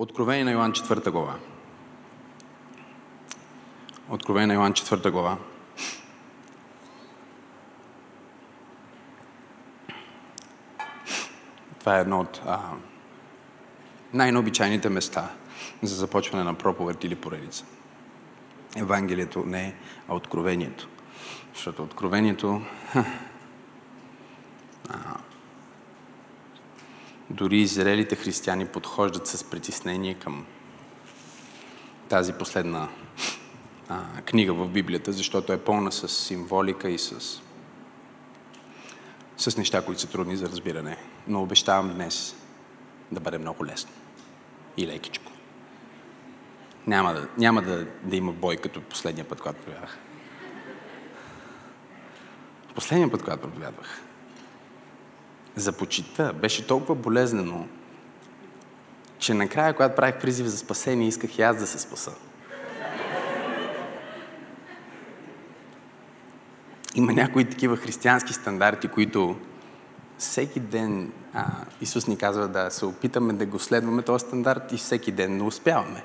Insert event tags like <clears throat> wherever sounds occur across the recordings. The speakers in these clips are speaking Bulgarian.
Откровение на Йоан 4 глава. Откровение на Йоан 4 глава. Това е едно от а, най-необичайните места за започване на проповед или поредица. Евангелието не е, а откровението. Защото откровението дори зрелите християни подхождат с притеснение към тази последна а, книга в Библията, защото е пълна с символика и с, с неща, които са трудни за разбиране. Но обещавам днес да бъде много лесно и лекичко. Няма да, няма да, да има бой като последния път, когато проявях. Последния път, когато проповядвах, за почита беше толкова болезнено, че накрая, когато правих призив за спасение, исках и аз да се спаса. Има някои такива християнски стандарти, които всеки ден а, Исус ни казва да се опитаме да го следваме този стандарт и всеки ден не успяваме.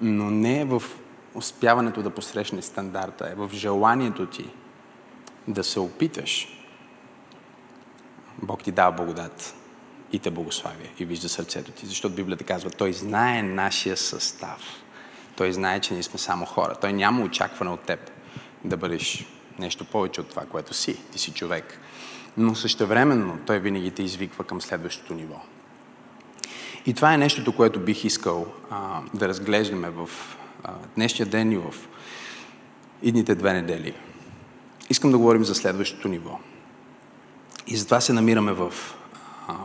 Но не е в успяването да посрещнеш стандарта, е в желанието ти да се опиташ. Бог ти дава благодат и те благославя и вижда сърцето ти. Защото Библията казва, Той знае нашия състав. Той знае, че ние сме само хора. Той няма очакване от теб да бъдеш нещо повече от това, което си. Ти си човек. Но същевременно Той винаги те извиква към следващото ниво. И това е нещото, което бих искал а, да разглеждаме в а, днешния ден и в идните две недели. Искам да говорим за следващото ниво. И затова се намираме в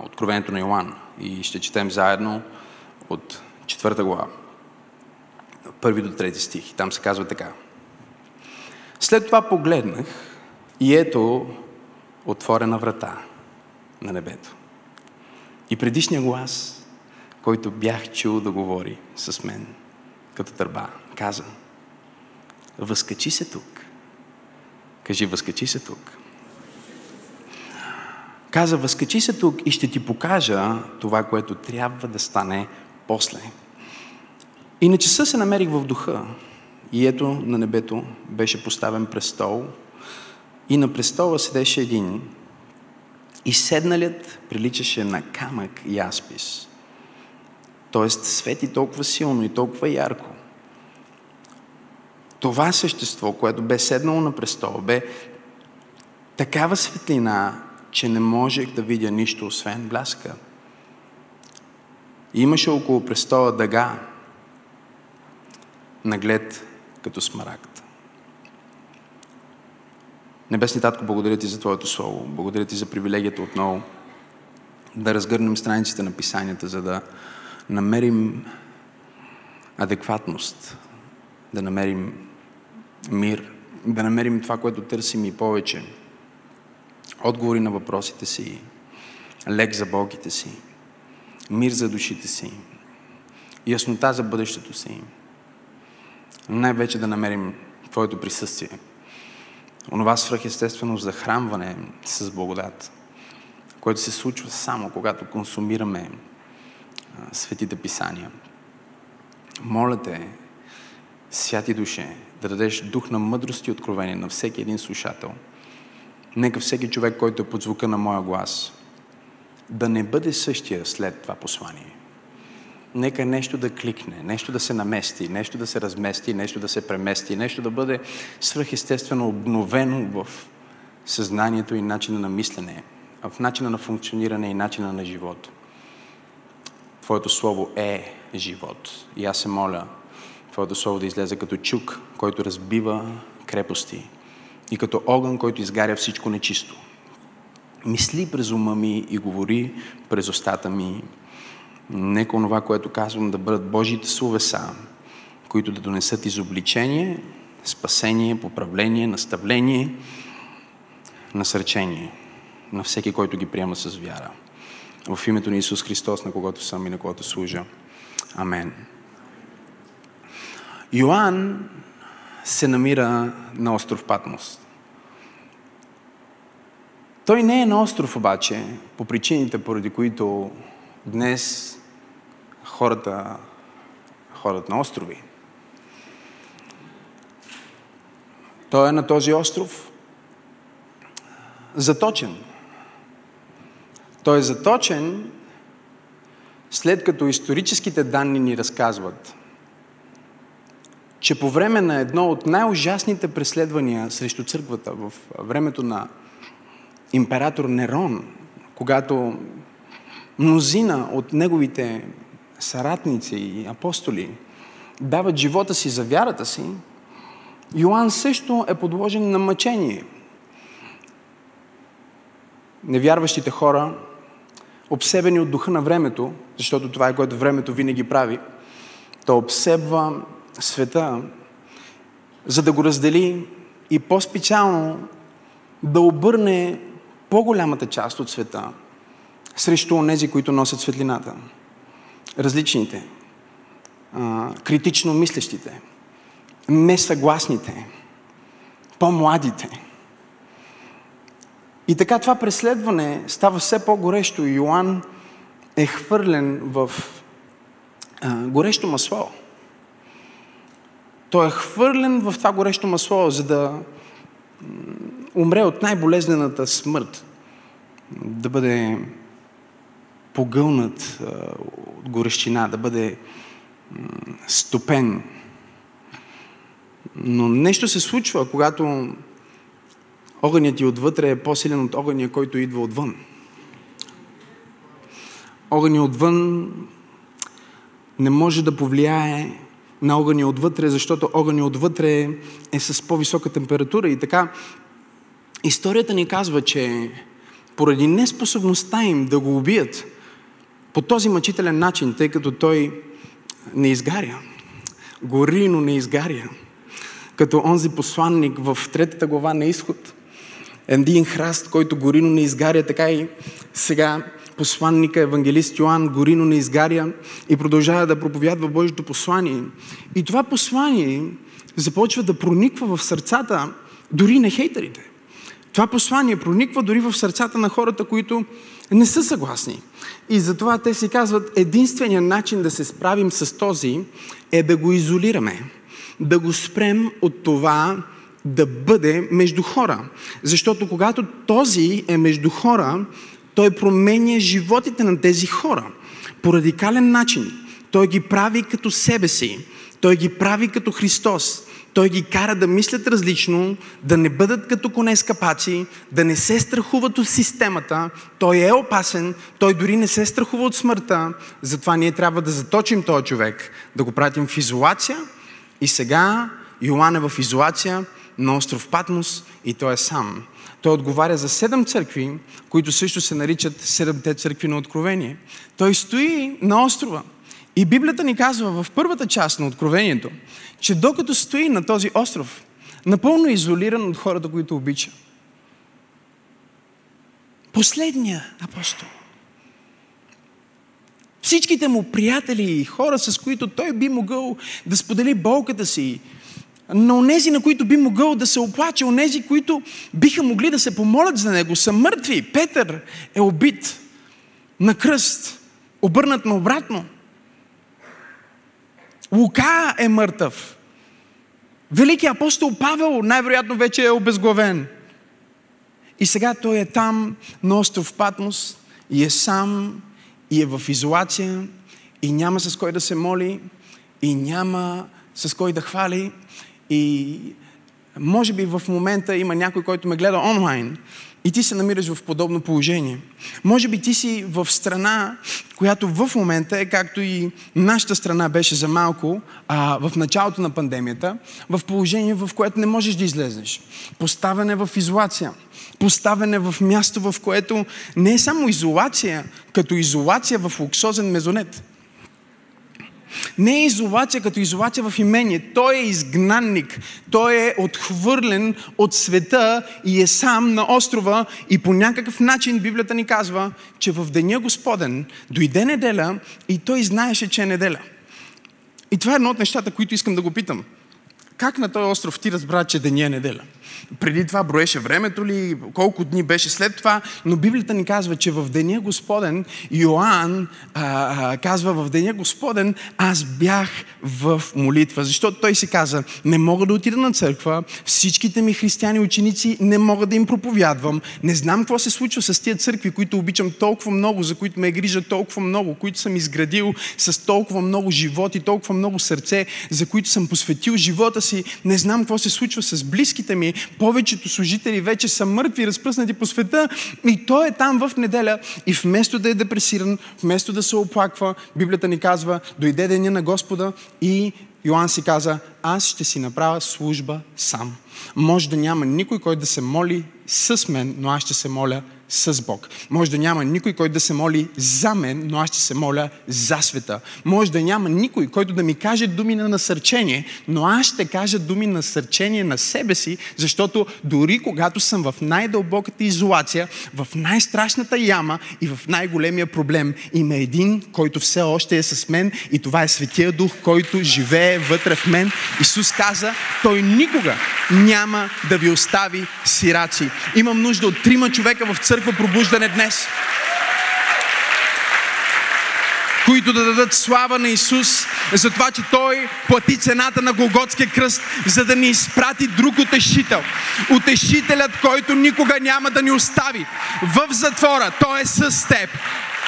Откровението на Йоан. И ще четем заедно от четвърта глава. Първи до трети стих. Там се казва така. След това погледнах и ето отворена врата на небето. И предишния глас, който бях чул да говори с мен, като търба, каза, възкачи се тук. Кажи, възкачи се тук. Каза, възкачи се тук и ще ти покажа това, което трябва да стане после. И на часа се намерих в духа. И ето на небето беше поставен престол. И на престола седеше един. И седналият приличаше на камък и аспис. Тоест свети толкова силно и толкова ярко. Това същество, което бе седнало на престола, бе такава светлина, че не можех да видя нищо, освен бляска. И имаше около престола дъга, наглед като смарагд. Небесни Татко, благодаря ти за Твоето Слово. Благодаря ти за привилегията отново да разгърнем страниците на писанията, за да намерим адекватност, да намерим мир, да намерим това, което търсим и повече. Отговори на въпросите си, лек за болките си, мир за душите си, яснота за бъдещето си. Най-вече да намерим Твоето присъствие. Онова свръхестествено захранване с благодат, което се случва само когато консумираме светите писания. Моля те, святи душе, да дадеш дух на мъдрост и откровение на всеки един слушател. Нека всеки човек, който е под звука на моя глас, да не бъде същия след това послание. Нека нещо да кликне, нещо да се намести, нещо да се размести, нещо да се премести, нещо да бъде свръхестествено обновено в съзнанието и начина на мислене, в начина на функциониране и начина на живот. Твоето Слово е живот. И аз се моля Твоето Слово да излезе като чук, който разбива крепости и като огън, който изгаря всичко нечисто. Мисли през ума ми и говори през устата ми. Нека онова, което казвам, да бъдат Божиите словеса, които да донесат изобличение, спасение, поправление, наставление, насречение на всеки, който ги приема с вяра. В името на Исус Христос, на когото съм и на когото служа. Амен. Йоанн се намира на остров Патмос. Той не е на остров обаче, по причините, поради които днес хората, хората на острови. Той е на този остров заточен. Той е заточен след като историческите данни ни разказват, че по време на едно от най-ужасните преследвания срещу църквата в времето на император Нерон, когато мнозина от неговите саратници и апостоли дават живота си за вярата си, Йоанн също е подложен на мъчение. Невярващите хора, обсебени от духа на времето, защото това е което времето винаги прави, то обсебва света, за да го раздели и по-специално да обърне по-голямата част от света срещу онези, които носят светлината. Различните, критично мислещите, несъгласните, по-младите. И така това преследване става все по-горещо Йоанн е хвърлен в а, горещо масло. Той е хвърлен в това горещо масло, за да умре от най-болезнената смърт. Да бъде погълнат от горещина, да бъде стопен. Но нещо се случва, когато огънят ти отвътре е по-силен от огъня, който идва отвън. Огъня отвън не може да повлияе на огъня отвътре, защото огъня отвътре е с по-висока температура. И така, историята ни казва, че поради неспособността им да го убият по този мъчителен начин, тъй като той не изгаря, гори, но не изгаря, като онзи посланник в третата глава на изход, един храст, който гори, но не изгаря, така и сега посланника, евангелист Йоанн, горино не изгаря и продължава да проповядва Божието послание. И това послание започва да прониква в сърцата дори на хейтерите. Това послание прониква дори в сърцата на хората, които не са съгласни. И затова те си казват, единственият начин да се справим с този е да го изолираме. Да го спрем от това да бъде между хора. Защото когато този е между хора, той променя животите на тези хора по радикален начин. Той ги прави като себе си. Той ги прави като Христос. Той ги кара да мислят различно, да не бъдат като коне скапаци, да не се страхуват от системата. Той е опасен, той дори не се страхува от смъртта. Затова ние трябва да заточим този човек, да го пратим в изолация. И сега Йоан е в изолация на остров Патмос и той е сам. Той отговаря за седем църкви, които също се наричат седемте църкви на откровение. Той стои на острова. И Библията ни казва в първата част на откровението, че докато стои на този остров, напълно изолиран от хората, които обича, последния апостол, всичките му приятели и хора, с които той би могъл да сподели болката си, на онези, на които би могъл да се оплаче, онези, които биха могли да се помолят за него, са мъртви. Петър е убит на кръст, обърнат на обратно. Лука е мъртъв. Великият апостол Павел най-вероятно вече е обезглавен. И сега той е там на остров Патмос и е сам и е в изолация и няма с кой да се моли и няма с кой да хвали и може би в момента има някой, който ме гледа онлайн и ти се намираш в подобно положение. Може би ти си в страна, която в момента е както и нашата страна беше за малко а, в началото на пандемията, в положение, в което не можеш да излезеш. Поставяне в изолация. Поставяне в място, в което не е само изолация, като изолация в луксозен мезонет. Не е изолация като изолация в имение. Той е изгнанник. Той е отхвърлен от света и е сам на острова и по някакъв начин Библията ни казва, че в деня Господен дойде неделя и той знаеше, че е неделя. И това е едно от нещата, които искам да го питам. Как на този остров ти разбра, че деня е неделя? Преди това броеше времето ли, колко дни беше след това, но Библията ни казва, че в деня Господен, Йоанн а, казва, в деня Господен аз бях в молитва, защото той си каза, не мога да отида на църква, всичките ми християни ученици не мога да им проповядвам, не знам какво се случва с тия църкви, които обичам толкова много, за които ме е грижа толкова много, които съм изградил с толкова много живот и толкова много сърце, за които съм посветил живота си, не знам какво се случва с близките ми, повечето служители вече са мъртви, разпръснати по света и той е там в неделя и вместо да е депресиран, вместо да се оплаква, Библията ни казва, дойде деня на Господа и Йоанн си каза, аз ще си направя служба сам. Може да няма никой, който да се моли с мен, но аз ще се моля с Бог. Може да няма никой, който да се моли за мен, но аз ще се моля за света. Може да няма никой, който да ми каже думи на насърчение, но аз ще кажа думи на насърчение на себе си, защото дори когато съм в най-дълбоката изолация, в най-страшната яма и в най-големия проблем, има един, който все още е с мен и това е Светия Дух, който живее вътре в мен. Исус каза, Той никога няма да ви остави сираци. Имам нужда от трима човека в църква, църква пробуждане днес. които да дадат слава на Исус за това, че Той плати цената на Голготския кръст, за да ни изпрати друг утешител. Утешителят, който никога няма да ни остави в затвора. Той е с теб.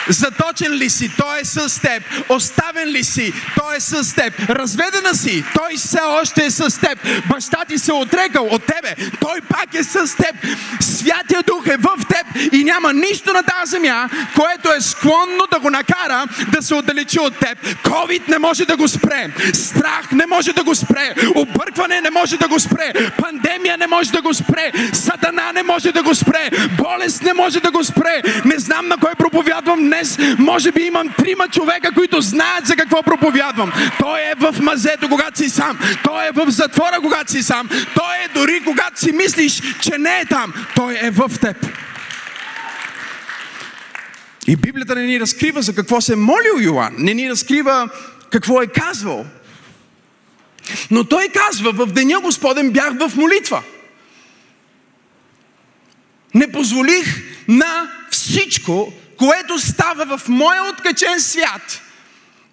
Заточен ли си? Той е с теб. Оставен ли си? Той е с теб. Разведена си? Той все още е с теб. Баща ти се е отрекал от тебе. Той пак е с теб. Святия Дух е в теб и няма нищо на тази земя, което е склонно да го накара да се отдалечи от теб. Ковид не може да го спре. Страх не може да го спре. Объркване не може да го спре. Пандемия не може да го спре. Сатана не може да го спре. Болест не може да го спре. Не знам на кой проповядвам днес може би имам трима човека, които знаят за какво проповядвам. Той е в мазето, когато си сам. Той е в затвора, когато си сам. Той е дори когато си мислиш, че не е там. Той е в теб. И Библията не ни разкрива за какво се е молил Йоан. Не ни разкрива какво е казвал. Но той казва, в деня Господен бях в молитва. Не позволих на всичко което става в моя откачен свят,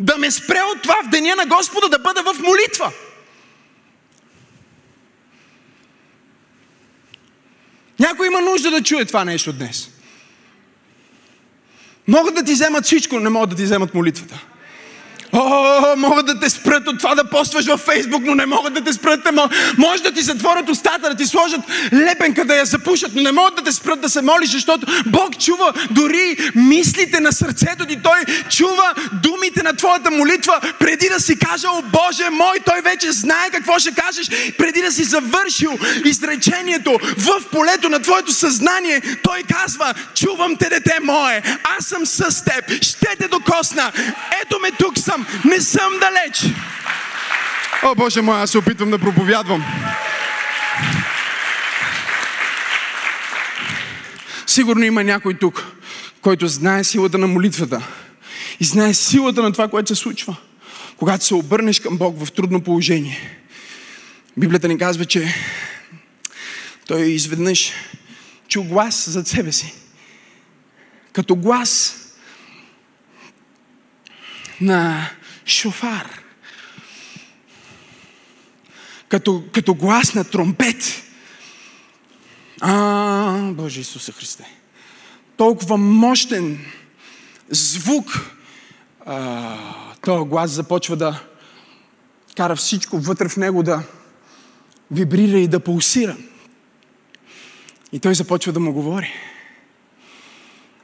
да ме спре от това в деня на Господа да бъда в молитва. Някой има нужда да чуе това нещо днес. Могат да ти вземат всичко, не могат да ти вземат молитвата. О, могат да те спрат от това да постваш във Фейсбук, но не могат да те спрат. Може да ти затворят устата, да ти сложат лепенка да я запушат, но не могат да те спрат да се молиш, защото Бог чува дори мислите на сърцето ти. Той чува думите на твоята молитва преди да си каже, о Боже мой, Той вече знае какво ще кажеш, преди да си завършил изречението в полето на твоето съзнание. Той казва, чувам те, дете мое, аз съм с теб, ще те докосна, ето ме тук съм, не съм далеч. О, Боже мой, аз се опитвам да проповядвам. Сигурно има някой тук, който знае силата на молитвата и знае силата на това, което се случва, когато се обърнеш към Бог в трудно положение. Библията ни казва, че той изведнъж чу глас зад себе си. Като глас на шофар. Като, като глас на тромпет. А, Боже Исуса Христе. Толкова мощен звук. А, този глас започва да кара всичко вътре в него да вибрира и да пулсира. И той започва да му говори.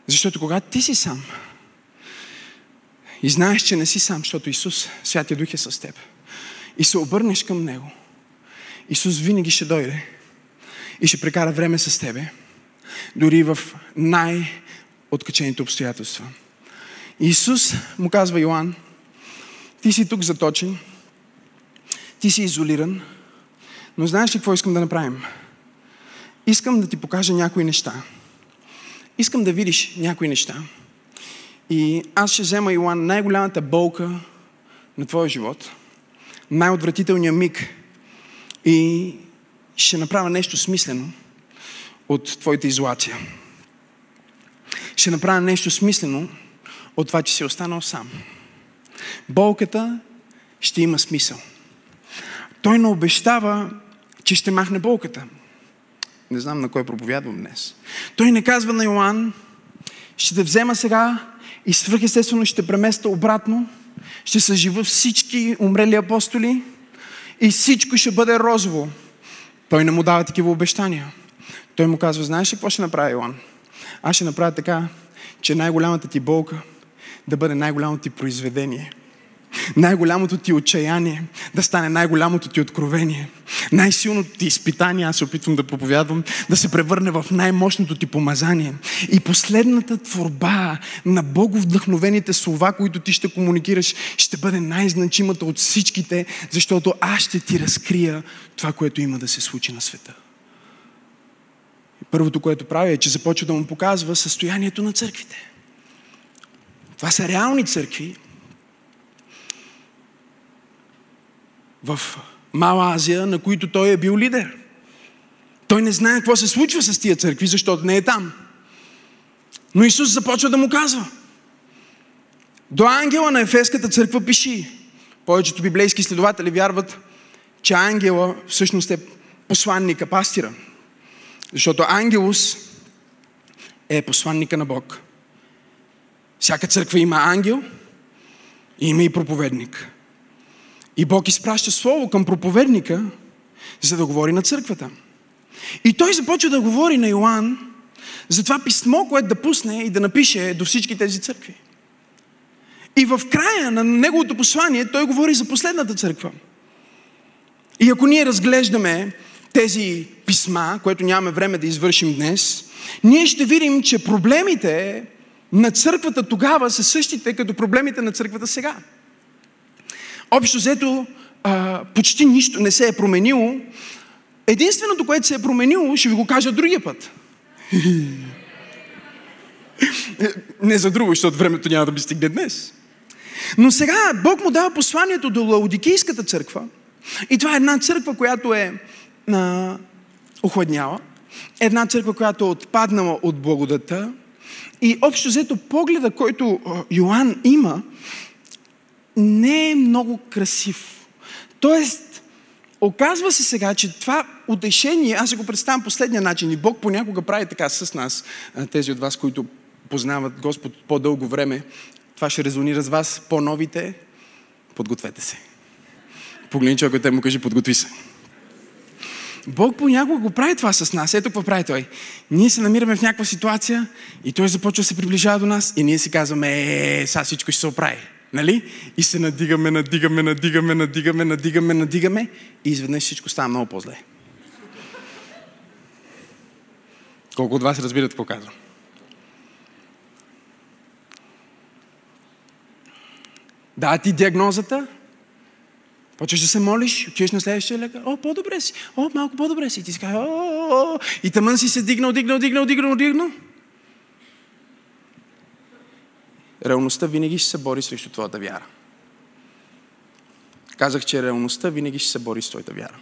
Защото когато ти си сам, и знаеш, че не си сам, защото Исус, Святия Дух е с теб. И се обърнеш към Него. Исус винаги ще дойде и ще прекара време с тебе, дори в най-откачените обстоятелства. Исус му казва Йоан, ти си тук заточен, ти си изолиран, но знаеш ли какво искам да направим? Искам да ти покажа някои неща. Искам да видиш някои неща. И аз ще взема, Иоанн, най-голямата болка на твоя живот, най-отвратителният миг. И ще направя нещо смислено от твоята изолация. Ще направя нещо смислено от това, че си останал сам. Болката ще има смисъл. Той не обещава, че ще махне болката. Не знам на кой проповядвам днес. Той не казва на Йоанн, ще те взема сега и свръхестествено ще преместа обратно, ще съжива всички умрели апостоли и всичко ще бъде розово. Той не му дава такива обещания. Той му казва, знаеш ли какво ще направи Йоан? Аз ще направя така, че най-голямата ти болка да бъде най-голямото ти произведение – най-голямото ти отчаяние да стане най-голямото ти откровение. Най-силното ти изпитание, аз се опитвам да проповядвам, да се превърне в най-мощното ти помазание. И последната творба на боговдъхновените слова, които ти ще комуникираш, ще бъде най-значимата от всичките, защото аз ще ти разкрия това, което има да се случи на света. Първото, което прави е, че започва да му показва състоянието на църквите. Това са реални църкви, в Мала Азия, на които той е бил лидер. Той не знае какво се случва с тия църкви, защото не е там. Но Исус започва да му казва. До ангела на Ефеската църква пиши. Повечето библейски следователи вярват, че ангела всъщност е посланника, пастира. Защото ангелус е посланника на Бог. Всяка църква има ангел и има и проповедник. И Бог изпраща слово към проповедника, за да говори на църквата. И той започва да говори на Йоанн за това писмо, което да пусне и да напише до всички тези църкви. И в края на неговото послание той говори за последната църква. И ако ние разглеждаме тези писма, което нямаме време да извършим днес, ние ще видим, че проблемите на църквата тогава са същите, като проблемите на църквата сега. Общо взето, почти нищо не се е променило. Единственото, което се е променило, ще ви го кажа другия път. <laughs> не за друго, защото времето няма да би стигне днес. Но сега Бог му дава посланието до Лаодикийската църква. И това е една църква, която е а, охладняла. Една църква, която е отпаднала от благодата. И общо взето погледа, който Йоанн има, не е много красив. Тоест, оказва се сега, че това утешение, аз го представям последния начин и Бог понякога прави така с нас, тези от вас, които познават Господ по-дълго време, това ще резонира с вас, по-новите, подгответе се. Погледни човека, те му кажи, подготви се. Бог понякога го прави това с нас. Ето какво прави Той. Ние се намираме в някаква ситуация и Той започва да се приближава до нас и ние си казваме, е, сега всичко ще се оправи. Нали? И се надигаме, надигаме, надигаме, надигаме, надигаме, надигаме и изведнъж всичко става много по-зле. Колко от вас разбират какво казвам? Да, ти диагнозата, почваш да се молиш, отиваш на следващия лекар, о, по-добре си, о, малко по-добре си. И ти си казва, о, о, о, и тъмън си се дигнал, дигнал, дигнал, дигнал, дигнал. Реалността винаги ще се бори срещу твоята вяра. Казах, че реалността винаги ще се бори с твоята вяра.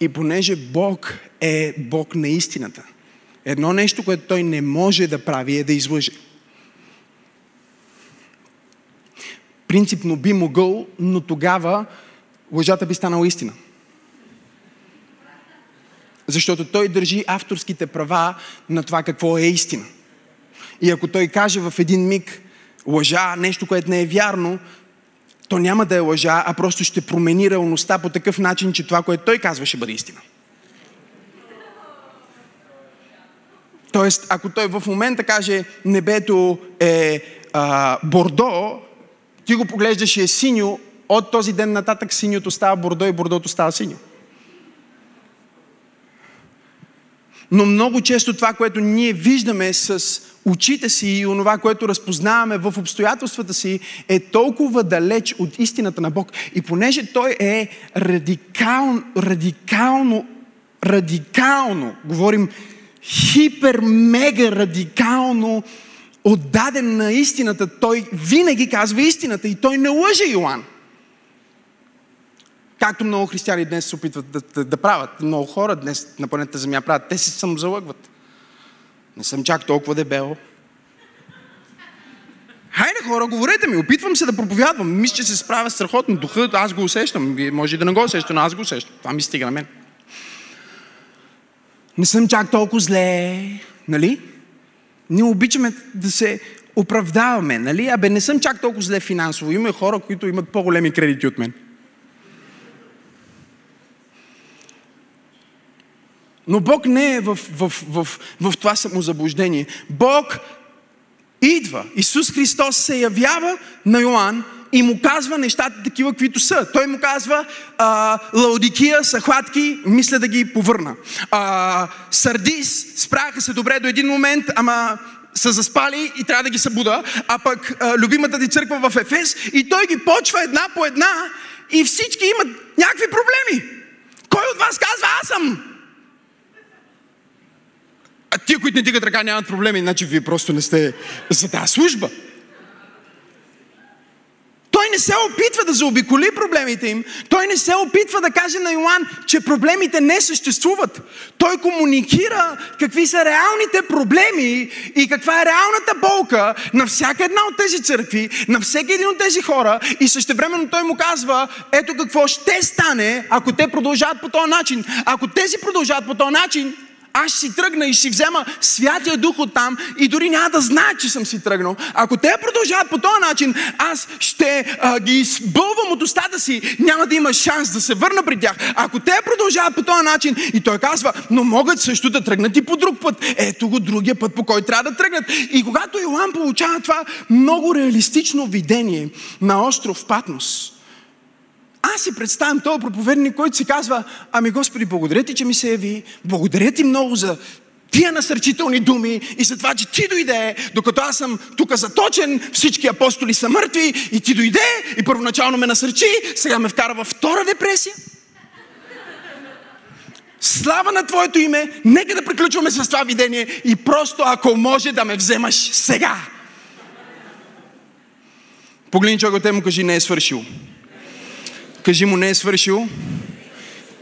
И понеже Бог е Бог на истината, едно нещо, което Той не може да прави е да излъже. Принципно би могъл, но тогава лъжата би станала истина. Защото Той държи авторските права на това какво е истина. И ако той каже в един миг лъжа, нещо, което не е вярно, то няма да е лъжа, а просто ще промени реалността по такъв начин, че това, което той казва, ще бъде истина. Тоест, ако той в момента каже небето е а, бордо, ти го поглеждаш и е синьо, от този ден нататък синьото става бордо и бордото става синьо. Но много често това, което ние виждаме с очите си и онова, което разпознаваме в обстоятелствата си, е толкова далеч от истината на Бог. И понеже Той е радикално, радикално, радикално, говорим хипер, мега радикално отдаден на истината, Той винаги казва истината и Той не лъже Йоан. Както много християни днес се опитват да, да, да правят. Много хора днес на планета Земя правят. Те се самозалъгват. Не съм чак толкова дебел. Хайде хора, говорете ми, опитвам се да проповядвам. Мисля, че се справя страхотно. Духът, аз го усещам. Вие може и да не го усещате, но аз го усещам. Това ми стига на мен. Не съм чак толкова зле, нали? Ние обичаме да се оправдаваме, нали? Абе, не съм чак толкова зле финансово. Има хора, които имат по-големи кредити от мен. Но Бог не е в, в, в, в, в това самозаблуждение. Бог идва. Исус Христос се явява на Йоанн и му казва нещата такива, каквито са. Той му казва, а, Лаодикия са хватки, мисля да ги повърна. А, Сардис справяха се добре до един момент, ама са заспали и трябва да ги събуда, а пък а, любимата ти църква в Ефес и той ги почва една по една и всички имат някакви проблеми. Кой от вас казва, аз съм? А тия, които не дигат ръка, нямат проблеми, значи вие просто не сте за тази служба. Той не се опитва да заобиколи проблемите им. Той не се опитва да каже на Йоан, че проблемите не съществуват. Той комуникира какви са реалните проблеми и каква е реалната болка на всяка една от тези църкви, на всеки един от тези хора и същевременно той му казва, ето какво ще стане, ако те продължават по този начин. Ако тези продължават по този начин, аз си тръгна и си взема Святия Дух от там и дори няма да знае, че съм си тръгнал. Ако те продължават по този начин, аз ще а, ги избълвам от устата си, няма да има шанс да се върна при тях. Ако те продължават по този начин, и той казва, но могат също да тръгнат и по друг път. Ето го другия път, по който трябва да тръгнат. И когато Йоан получава това много реалистично видение на остров Патмос, аз си представям този проповедник, който си казва, ами Господи, благодаря ти, че ми се яви, благодаря ти много за тия насърчителни думи и за това, че ти дойде, докато аз съм тук заточен, всички апостоли са мъртви и ти дойде и първоначално ме насърчи, сега ме вкара във втора депресия. Слава на Твоето име, нека да приключваме с това видение и просто ако може да ме вземаш сега. Погледни човекът му кажи, не е свършил. Кажи му, не е свършил.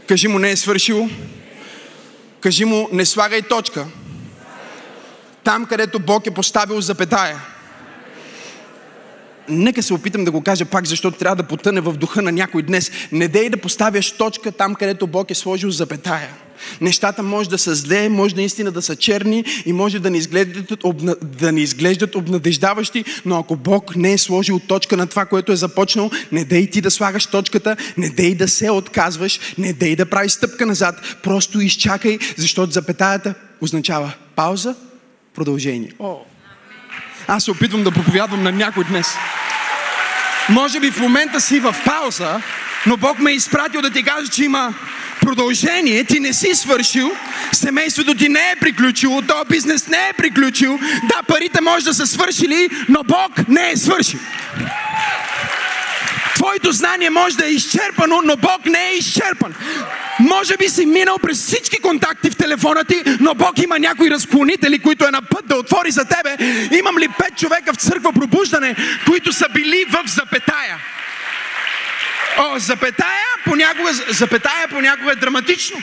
Кажи му, не е свършил. Кажи му, не слагай точка. Там, където Бог е поставил запетая. Нека се опитам да го кажа пак, защото трябва да потъне в духа на някой днес. Не дей да поставяш точка там, където Бог е сложил запетая. Нещата може да са зле, може наистина да са черни и може да не, изглеждат, обна... да не изглеждат обнадеждаващи, но ако Бог не е сложил точка на това, което е започнал, не дей ти да слагаш точката, не дей да се отказваш, не дей да правиш стъпка назад, просто изчакай, защото запетаята означава пауза, продължение. О. Аз се опитвам да проповядвам на някой днес. Може би в момента си в пауза, но Бог ме е изпратил да ти каже, че има продължение, ти не си свършил, семейството ти не е приключило, то бизнес не е приключил, да, парите може да са свършили, но Бог не е свършил. Твоето знание може да е изчерпано, но Бог не е изчерпан. Може би си минал през всички контакти в телефона ти, но Бог има някои разклонители, които е на път да отвори за тебе. Имам ли пет човека в църква пробуждане, които са били в запетая? О, запетая понякога, запетая понякога е драматично.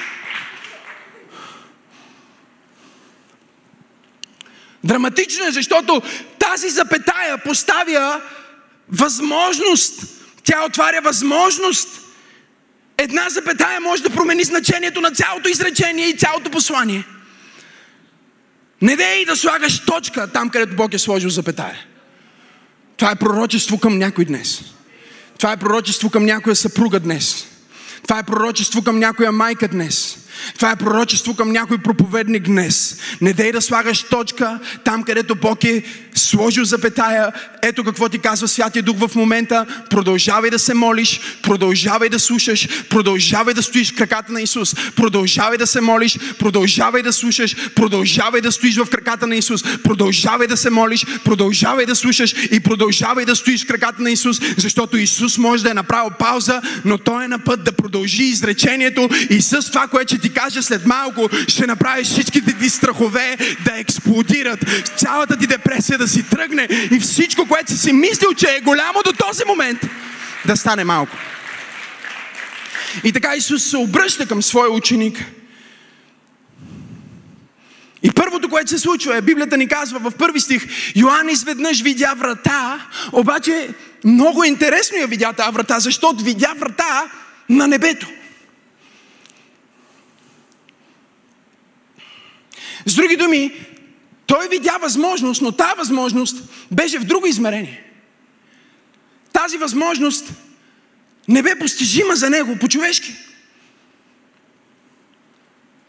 Драматично е, защото тази запетая поставя възможност. Тя отваря възможност. Една запетая може да промени значението на цялото изречение и цялото послание. Не дей да слагаш точка там, където Бог е сложил запетая. Това е пророчество към някой днес. Това е пророчество към някоя съпруга днес. Това е пророчество към някоя майка днес. Това е пророчество към някой проповедник днес. Не дей да слагаш точка там, където Бог е сложил запетая. Ето какво ти казва Святия Дух в момента. Продължавай да се молиш, продължавай да слушаш, продължавай да стоиш в краката на Исус. Продължавай да се молиш, продължавай да слушаш, продължавай да стоиш в краката на Исус. Продължавай да се молиш, продължавай да слушаш и продължавай да стоиш в краката на Исус, защото Исус може да е направил пауза, но Той е на път да продължи изречението и с това, което ти кажа след малко, ще направиш всичките ти страхове да експлодират, цялата ти депресия да си тръгне и всичко, което си си мислил, че е голямо до този момент, да стане малко. И така Исус се обръща към своя ученик. И първото, което се случва е, Библията ни казва в първи стих, Йоанн изведнъж видя врата, обаче много интересно я видя тази врата, защото видя врата на небето. С други думи, той видя възможност, но тази възможност беше в друго измерение. Тази възможност не бе постижима за него по-човешки.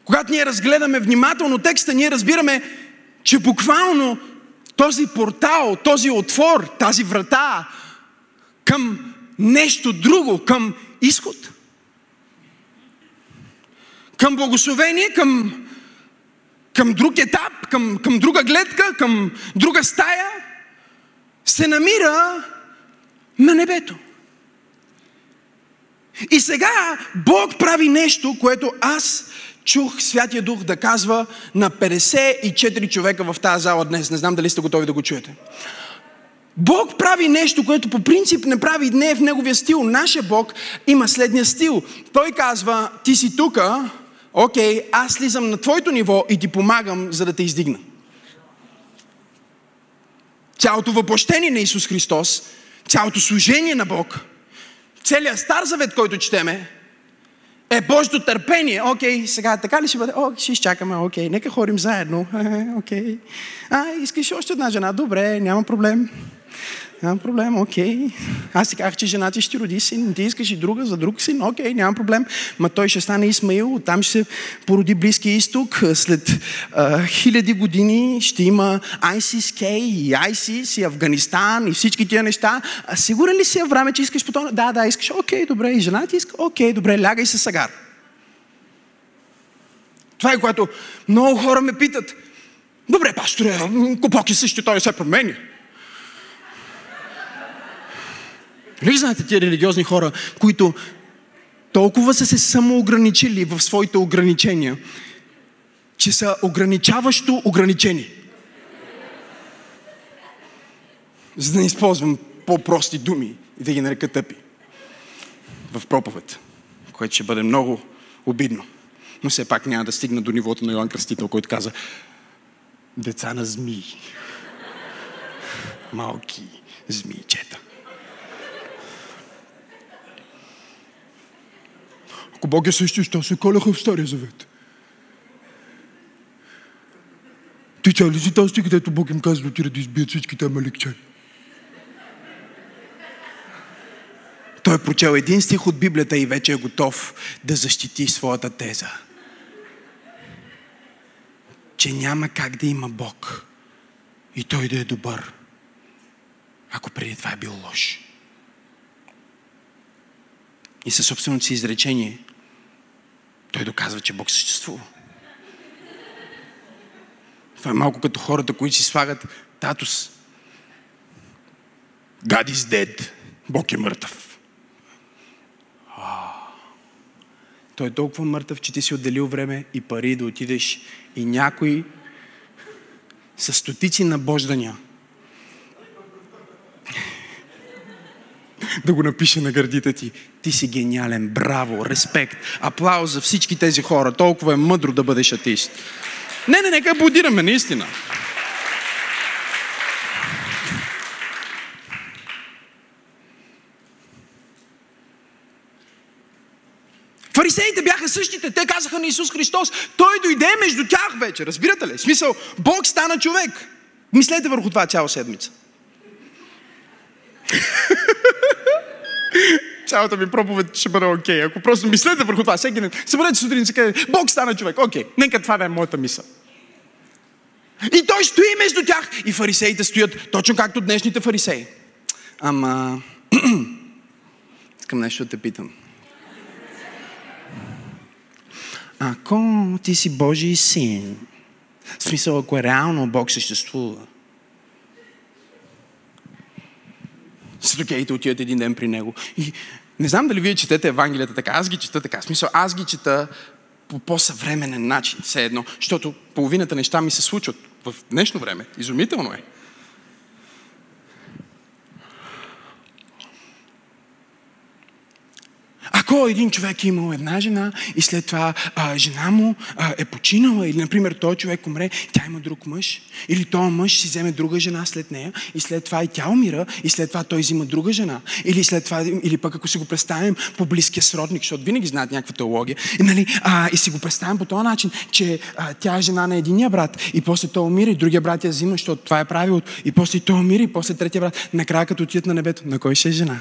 Когато ние разгледаме внимателно текста, ние разбираме, че буквално този портал, този отвор, тази врата към нещо друго, към изход, към благословение, към към друг етап, към, към друга гледка, към друга стая, се намира на небето. И сега Бог прави нещо, което аз чух Святия Дух да казва на 54 човека в тази зала днес. Не знам дали сте готови да го чуете. Бог прави нещо, което по принцип не прави, не е в неговия стил. Нашия Бог има следния стил. Той казва, ти си тука, окей, аз слизам на твоето ниво и ти помагам, за да те издигна. Цялото въплощение на Исус Христос, цялото служение на Бог, целият Стар Завет, който четеме, е Божието търпение. Окей, сега така ли ще бъде? О, ще изчакаме, окей, нека ходим заедно. <laughs> Окей. А, искаш още една жена? Добре, няма проблем. Няма проблем, окей. Аз си казах, че жена ти ще роди син, ти искаш и друга за друг син, окей, няма проблем. Ма той ще стане Исмаил, оттам ще се породи Близкия изток. След а, хиляди години ще има ISIS-K и ISIS и Афганистан и всички тия неща. А сигурен ли си време, че искаш по това? Да, да, искаш, окей, добре. И жена ти иска, окей, добре, лягай се сагар. Това е което много хора ме питат. Добре, пасторе, купоки също той се промени. Нали знаете тия религиозни хора, които толкова са се самоограничили в своите ограничения, че са ограничаващо ограничени. За да не използвам по-прости думи и да ги нарека тъпи в проповед, което ще бъде много обидно. Но все пак няма да стигна до нивото на Йоан Кръстител, който каза деца на змии. Малки змийчета. Ако Бог е същия, що се коляха в Стария Завет? Ти чай ли си тази стих, където Бог им казва да отидат да избият всичките амаликчани? Той е прочел един стих от Библията и вече е готов да защити своята теза. Че няма как да има Бог и Той да е добър, ако преди това е бил лош. И със собственото си изречение той доказва, че Бог съществува. Това е малко като хората, които си слагат татус. God is dead. Бог е мъртъв. Той е толкова мъртъв, че ти си отделил време и пари да отидеш и някой с стотици набождания да го напише на гърдите ти. Ти си гениален, браво, респект, аплауз за всички тези хора. Толкова е мъдро да бъдеш атист. Не, не, нека аплодираме, наистина. Фарисеите бяха същите. Те казаха на Исус Христос, Той дойде между тях вече. Разбирате ли? В смисъл, Бог стана човек. Мислете върху това цяла седмица. <laughs> Цялата ми проповед ще бъде окей. Okay. Ако просто мислете върху това, всеки ден се бъдете сутрин и се каже, Бог стана човек. Окей, okay. нека това да е моята мисъл. И той стои между тях. И фарисеите стоят точно както днешните фарисеи. Ама, <clears throat> искам нещо да те питам. Ако ти си Божий син, в смисъл, ако е реално Бог съществува, Садокеите отиват един ден при него. И не знам дали вие четете Евангелията така. Аз ги чета така. В смисъл, аз ги чета по по-съвременен начин, все едно, защото половината неща ми се случват в днешно време. Изумително е. Ако един човек е имал една жена и след това а, жена му а, е починала, или, например, той човек умре, тя има друг мъж, или този мъж си вземе друга жена след нея, и след това и тя умира, и след това той взима друга жена, или след това, или пък ако си го представим по близкия сродник, защото винаги знаят някаква теология, и, нали, а, и си го представим по този начин, че а, тя е жена на единия брат, и после той умира, и другия брат я взима, защото това е правилото, и после той умира, и после третия брат. Накрая като отидат на небето, на кой ще е жена?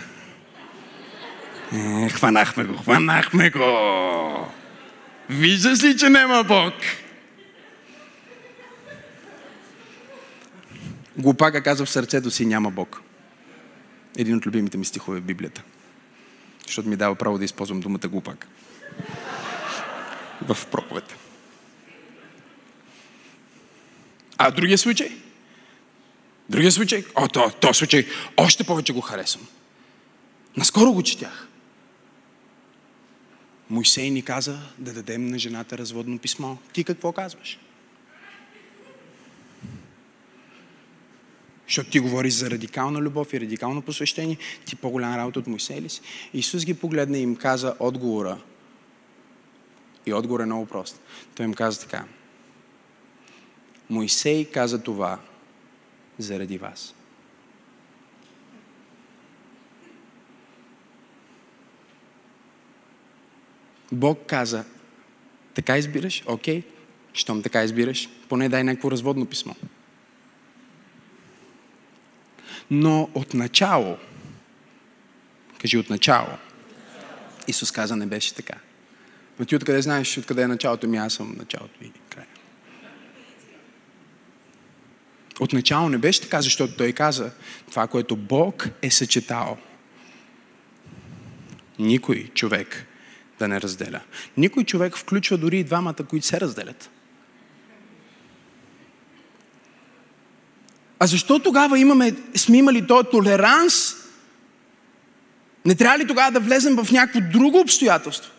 Е, хванахме го, хванахме го. Виждаш ли, че няма Бог? Глупака казва в сърцето си няма Бог. Един от любимите ми стихове в Библията. Защото ми дава право да използвам думата глупак. в проповед. А другия случай? Другия случай? О, то, то случай още повече го харесвам. Наскоро го четях. Мойсей ни каза да дадем на жената разводно писмо. Ти какво казваш? Защото ти говориш за радикална любов и радикално посвещение, ти по-голям работа от Мойсей ли си? Исус ги погледна и им каза отговора. И отговор е много прост. Той им каза така. Мойсей каза това заради вас. Бог каза, така избираш? Окей. Щом така избираш, поне дай някакво разводно писмо. Но от начало, кажи от начало, Исус каза, не беше така. Но ти откъде знаеш, откъде е началото ми, аз съм началото и края. От начало не беше така, защото той каза, това, което Бог е съчетал. Никой човек да не разделя. Никой човек включва дори и двамата, които се разделят. А защо тогава имаме, сме имали този толеранс? Не трябва ли тогава да влезем в някакво друго обстоятелство?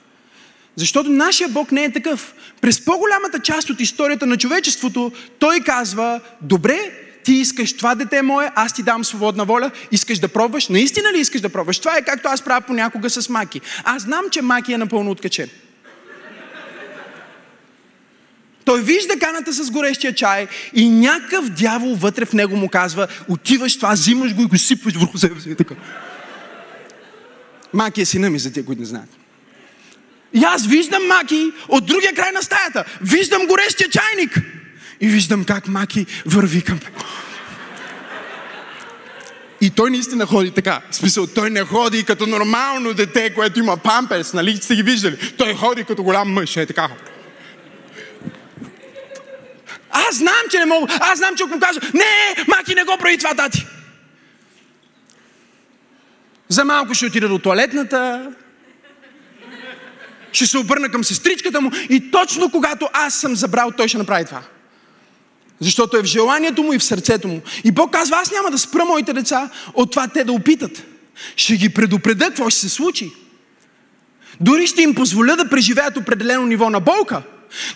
Защото нашия Бог не е такъв. През по-голямата част от историята на човечеството той казва, добре, ти искаш това дете мое, аз ти дам свободна воля, искаш да пробваш, наистина ли искаш да пробваш? Това е както аз правя понякога с Маки. Аз знам, че Маки е напълно откачен. Той вижда каната с горещия чай и някакъв дявол вътре в него му казва, отиваш това, взимаш го и го сипваш върху себе си. Така. Маки е сина ми, за тия, които не знаят. И аз виждам Маки от другия край на стаята. Виждам горещия чайник. И виждам как Маки върви към и той наистина ходи така. В смисъл, той не ходи като нормално дете, което има памперс, нали сте ги виждали. Той ходи като голям мъж, е така. Аз знам, че не мога. Аз знам, че ако му кажа, не, маки, не го прави това, тати. За малко ще отида до туалетната, ще се обърна към сестричката му и точно когато аз съм забрал, той ще направи това. Защото е в желанието му и в сърцето му. И Бог казва, аз няма да спра моите деца от това те да опитат. Ще ги предупредя какво ще се случи. Дори ще им позволя да преживеят определено ниво на болка.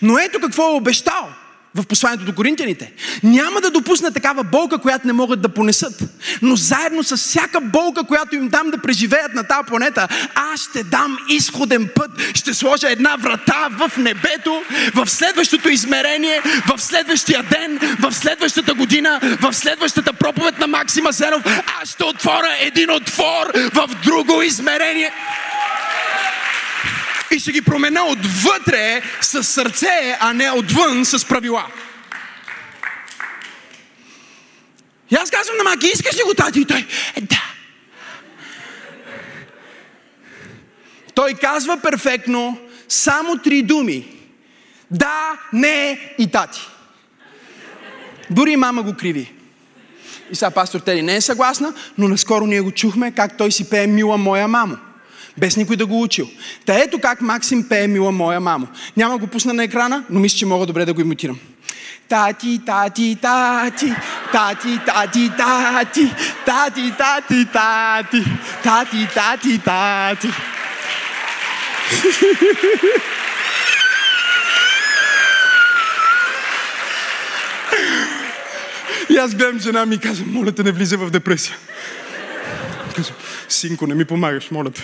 Но ето какво е обещал – в посланието до коринтияните. Няма да допусна такава болка, която не могат да понесат. Но заедно с всяка болка, която им дам да преживеят на тази планета, аз ще дам изходен път. Ще сложа една врата в небето, в следващото измерение, в следващия ден, в следващата година, в следващата проповед на Максима Зенов. Аз ще отворя един отвор в друго измерение и ще ги промена отвътре с сърце, а не отвън с правила. И аз казвам на Маки, искаш ли го тати? И той, е, да. Той казва перфектно само три думи. Да, не и тати. Дори мама го криви. И сега пастор Тери не е съгласна, но наскоро ние го чухме как той си пее мила моя мамо без никой да го учил. Та ето как Максим пее Мила моя мамо. Няма го пусна на екрана, но мисля, че мога добре да го имитирам. Тати, тати, тати, тати, тати, тати, тати, тати, тати, тати, тати, тати. И аз гледам жена ми и казвам, моля те не влиза в депресия. Казвам, синко, не ми помагаш, моля те.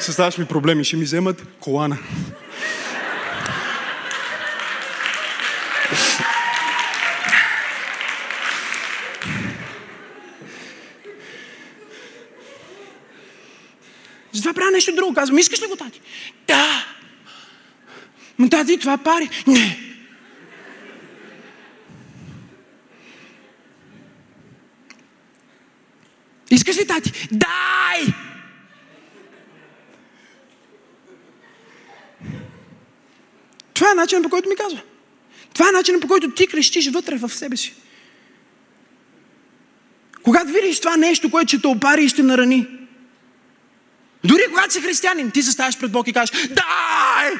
Създаваш ми проблеми, ще ми вземат колана. Затова правя нещо друго. Казвам, искаш ли го, тати? Да. Но тати, това пари. Не. Искаш ли, тати? Дай! Това е начинът, по който ми казва. Това е начинът, по който ти крещиш вътре в себе си. Когато видиш това нещо, което ще те опари и ще нарани, дори когато си християнин, ти заставаш пред Бог и кажеш, дай!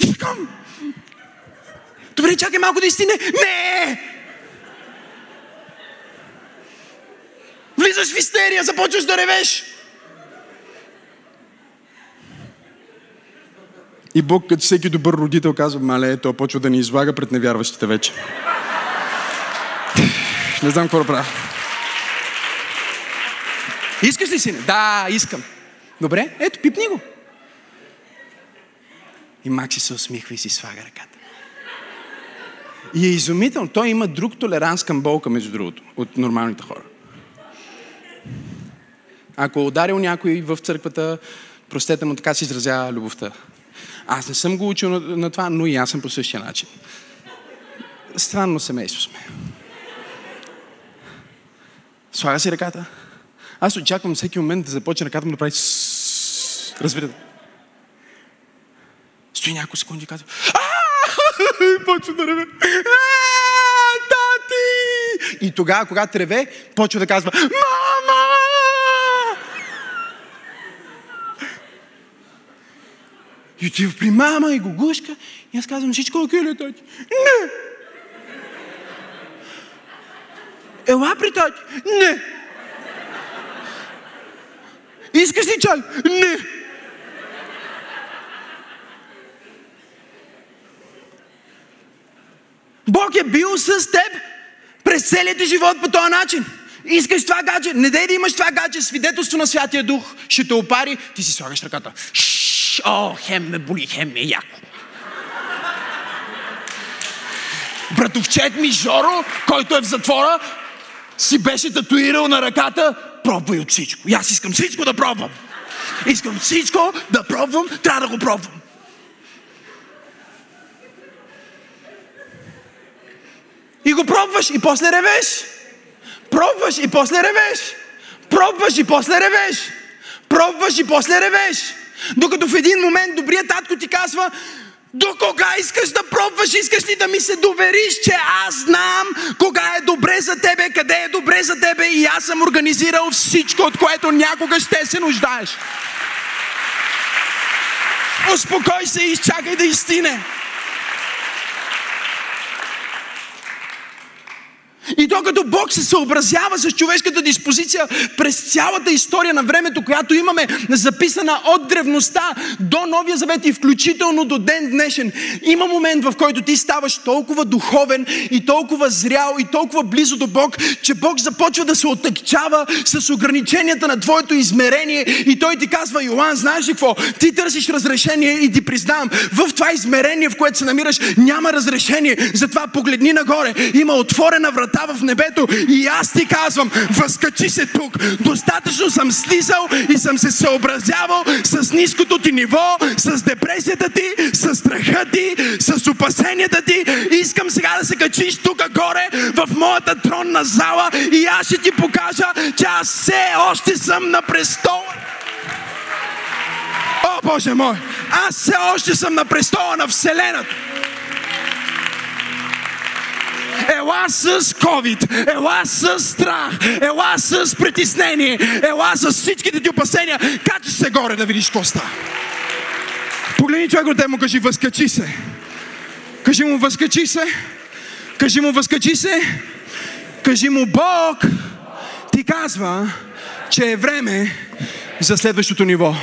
Искам! Добре, чакай малко да истине. Не! Влизаш в истерия, започваш да ревеш. И Бог, като всеки добър родител, казва, мале, той почва да ни излага пред невярващите вече. Не знам какво да правя. Искаш ли, сине? Да, искам. Добре, ето, пипни го. И Макси се усмихва и си слага ръката. И е изумително. Той има друг толеранс към болка, между другото, от нормалните хора. Ако е ударил някой в църквата, простете му, така се изразява любовта. Аз не съм го учил на, на това, но и аз съм по същия начин. Странно семейство сме. Слага си ръката. Аз очаквам всеки момент да започне ръката му да прави. Разбирате? Стои няколко секунди и казва <laughs> почва да реве. Тати! И тогава, когато реве, почва да казва Мама! И отива при мама и го гушка. И аз казвам, всичко окей ли, тати? Не! Ела при тати? Не! Искаш ли чай? Не! Бог е бил с теб през целият ти живот по този начин. Искаш това гадже, не дай да имаш това гадже, свидетелство на Святия Дух, ще те опари, ти си слагаш ръката. Шш, о, хем ме боли, хем ме е яко. Братовчет ми Жоро, който е в затвора, си беше татуирал на ръката, пробвай от всичко. И аз искам всичко да пробвам. Искам всичко да пробвам, трябва да го пробвам. И го пробваш и после ревеш. Пробваш и после ревеш. Пробваш и после ревеш. Пробваш и после ревеш. Докато в един момент добрият татко ти казва, до кога искаш да пробваш? Искаш ли да ми се довериш, че аз знам кога е добре за тебе, къде е добре за тебе и аз съм организирал всичко, от което някога ще се нуждаеш. Успокой се и изчакай да изстине. И докато Бог се съобразява с човешката диспозиция през цялата история на времето, която имаме записана от древността до Новия Завет и включително до ден днешен, има момент, в който ти ставаш толкова духовен и толкова зрял и толкова близо до Бог, че Бог започва да се отъкчава с ограниченията на твоето измерение и Той ти казва, Йоан, знаеш ли какво? Ти търсиш разрешение и ти признавам, в това измерение, в което се намираш, няма разрешение. Затова погледни нагоре. Има отворена врата врата в небето и аз ти казвам, възкачи се тук. Достатъчно съм слизал и съм се съобразявал с ниското ти ниво, с депресията ти, с страха ти, с опасенията ти. Искам сега да се качиш тук горе в моята тронна зала и аз ще ти покажа, че аз все още съм на престола. О, Боже мой! Аз все още съм на престола на Вселената. Ела с COVID, ела с страх, ела с притеснение, ела с всичките ти опасения. Качи се горе да видиш какво става. Погледни човек от му кажи, възкачи се. Кажи му, възкачи се. Кажи му, възкачи се. Кажи му, Бог ти казва, че е време за следващото ниво.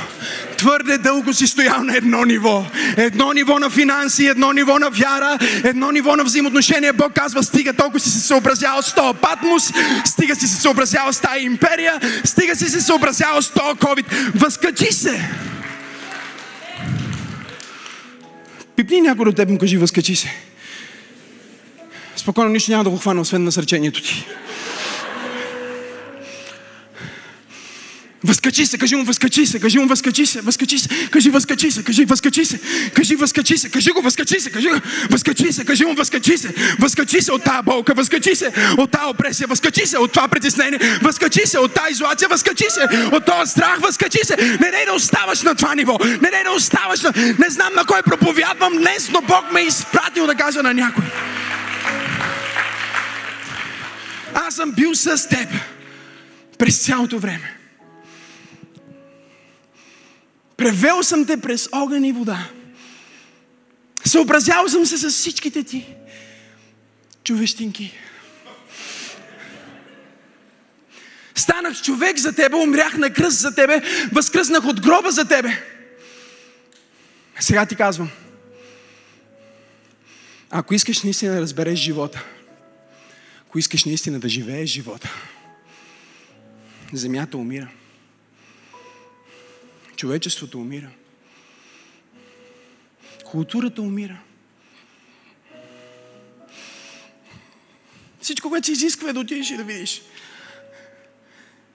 Твърде дълго си стоял на едно ниво. Едно ниво на финанси, едно ниво на вяра, едно ниво на взаимоотношения. Бог казва, стига толкова си се съобразял с този патмос, стига си се съобразял с тази империя, стига си се съобразял с този COVID. Възкачи се! Пипни някой от теб му кажи, възкачи се. Спокойно, нищо няма да го хвана, освен насърчението ти. Възкачи се, кажи му възкачи се, кажи му възкачи се, възкачи се, кажи възкачи се, кажи възкачи се, кажи възкачи се, кажи го възкачи се, кажи го възкачи се, кажи му възкачи се, възкачи се от тази болка, възкачи се от тази опресия, възкачи се от това притеснение, възкачи се от тази изолация, възкачи се от този страх, възкачи се. Не дай да оставаш на това ниво, не дай да оставаш на... Не знам на кой проповядвам днес, но Бог ме е изпратил да кажа на някой. Аз съм бил с теб през цялото време. Превел съм те през огън и вода. Съобразял съм се с всичките ти човещинки. Станах човек за тебе, умрях на кръст за тебе, възкръснах от гроба за тебе. Сега ти казвам, ако искаш наистина да разбереш живота, ако искаш наистина да живееш живота, земята умира. Човечеството умира. Културата умира. Всичко, което се изисква е да отидеш и да видиш.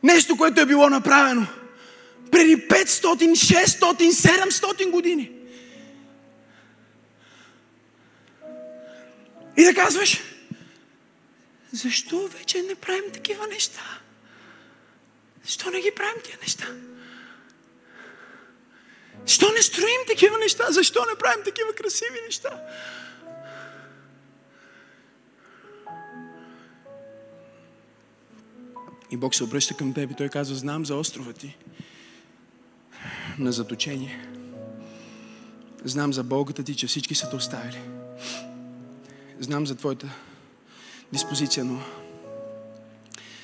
Нещо, което е било направено преди 500, 600, 700 години. И да казваш, защо вече не правим такива неща? Защо не ги правим тия неща? Защо не строим такива неща? Защо не правим такива красиви неща? И Бог се обръща към теб и Той казва, знам за острова ти на заточение. Знам за болката ти, че всички са те оставили. Знам за твоята диспозиция, но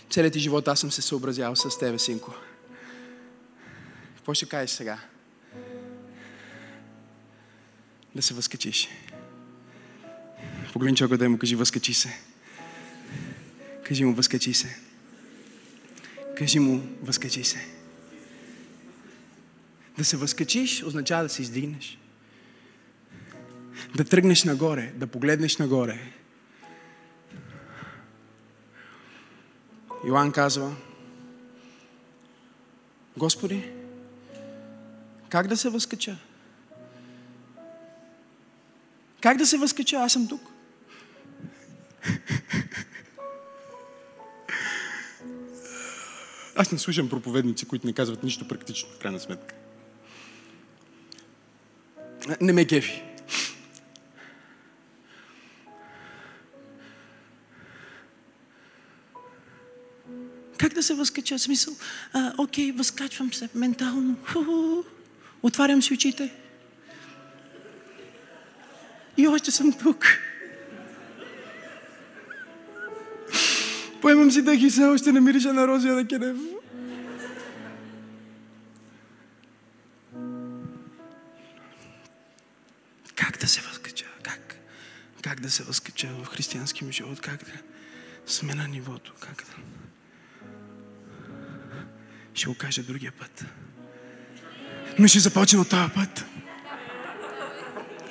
целият ти живот аз съм се съобразял с тебе, синко. Какво ще кажеш сега? Да се възкачиш. Погледни човека да му кажи, възкачи се. Кажи му, възкачи се. Кажи му, възкачи се. Да се възкачиш означава да се издигнеш. Да тръгнеш нагоре, да погледнеш нагоре. Йоан казва, Господи, как да се възкача? Как да се възкача? Аз съм тук. Аз не слушам проповедници, които не казват нищо практично, в крайна сметка. Не ме кефи. Как да се възкача? Смисъл, а, окей, възкачвам се ментално. Ху-ху. Отварям си очите. И още съм тук. Поемам си дъх и все още не мириша на розия на Кенев. Как да се възкача? Как? Как да се възкача в християнски ми живот? Как да сме на нивото? Как да... Ще го кажа другия път. Но ще започна от този път.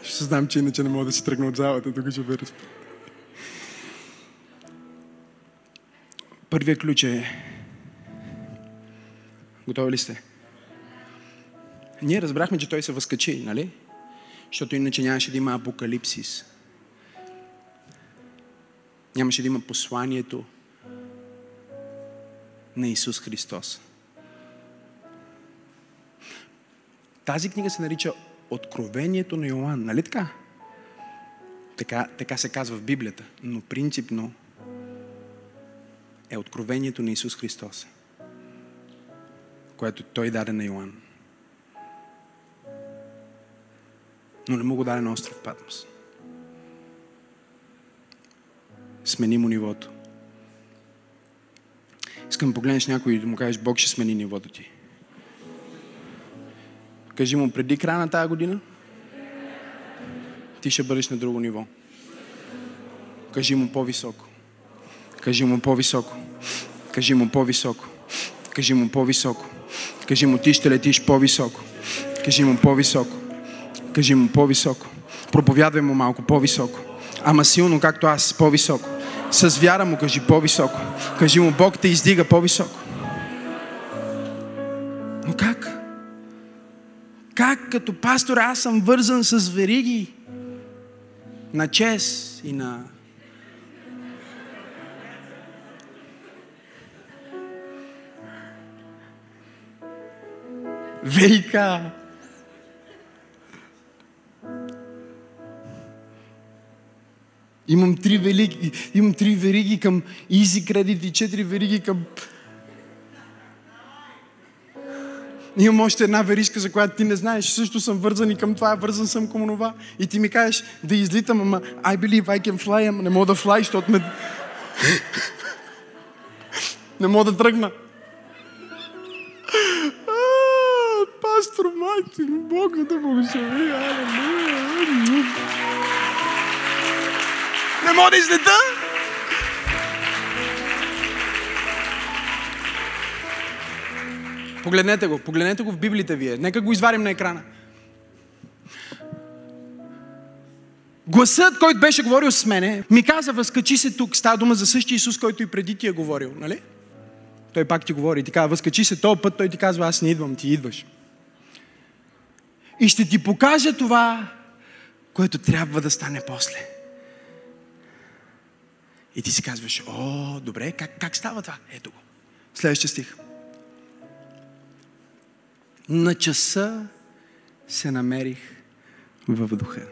Ще знам, че иначе не мога да си тръгна от залата, тук ще разпът. Първият ключ е... Готови ли сте? Ние разбрахме, че той се възкачи, нали? Защото иначе нямаше да има апокалипсис. Нямаше да има посланието на Исус Христос. Тази книга се нарича Откровението на Йоанн. Нали така? така? Така се казва в Библията. Но принципно е откровението на Исус Христос, което Той даде на Йоанн. Но не му го даде на остров Патмос. Смени му нивото. Искам да погледнеш някой и да му кажеш, Бог ще смени нивото ти. Кажи му, преди края на тази година, ти ще бъдеш на друго ниво. Кажи му по-високо. Кажи му по-високо. Кажи му по-високо. Кажи му по-високо. Кажи му, ти ще летиш по-високо. Кажи му по-високо. Кажи му по-високо. Проповядвай му малко по-високо. Ама силно, както аз, по-високо. С вяра му кажи по-високо. Кажи му, Бог те издига по-високо. Като пастор аз съм вързан с вериги на чест и на Вейка. Имам три, велики, имам три вериги към Easy Credit и четири вериги към... Имам още една веришка, за която ти не знаеш. Също съм вързан и към това, вързан съм към това. И ти ми кажеш да излитам, ама I believe I can fly, ама не мога да fly, защото ме... не мога да тръгна. Пастор Мартин, Бог да. Алелуя. Не мога да излета. Погледнете го, погледнете го в Библията вие. Нека го изварим на екрана. Гласът, който беше говорил с мене, ми каза, възкачи се тук. Става дума за същия Исус, който и преди ти е говорил, нали? Той пак ти говори и ти казва, възкачи се този път, той ти казва, аз не идвам, ти идваш. И ще ти покажа това, което трябва да стане после. И ти си казваш, о, добре, как, как става това? Ето го. Следващия стих. На часа се намерих в духа.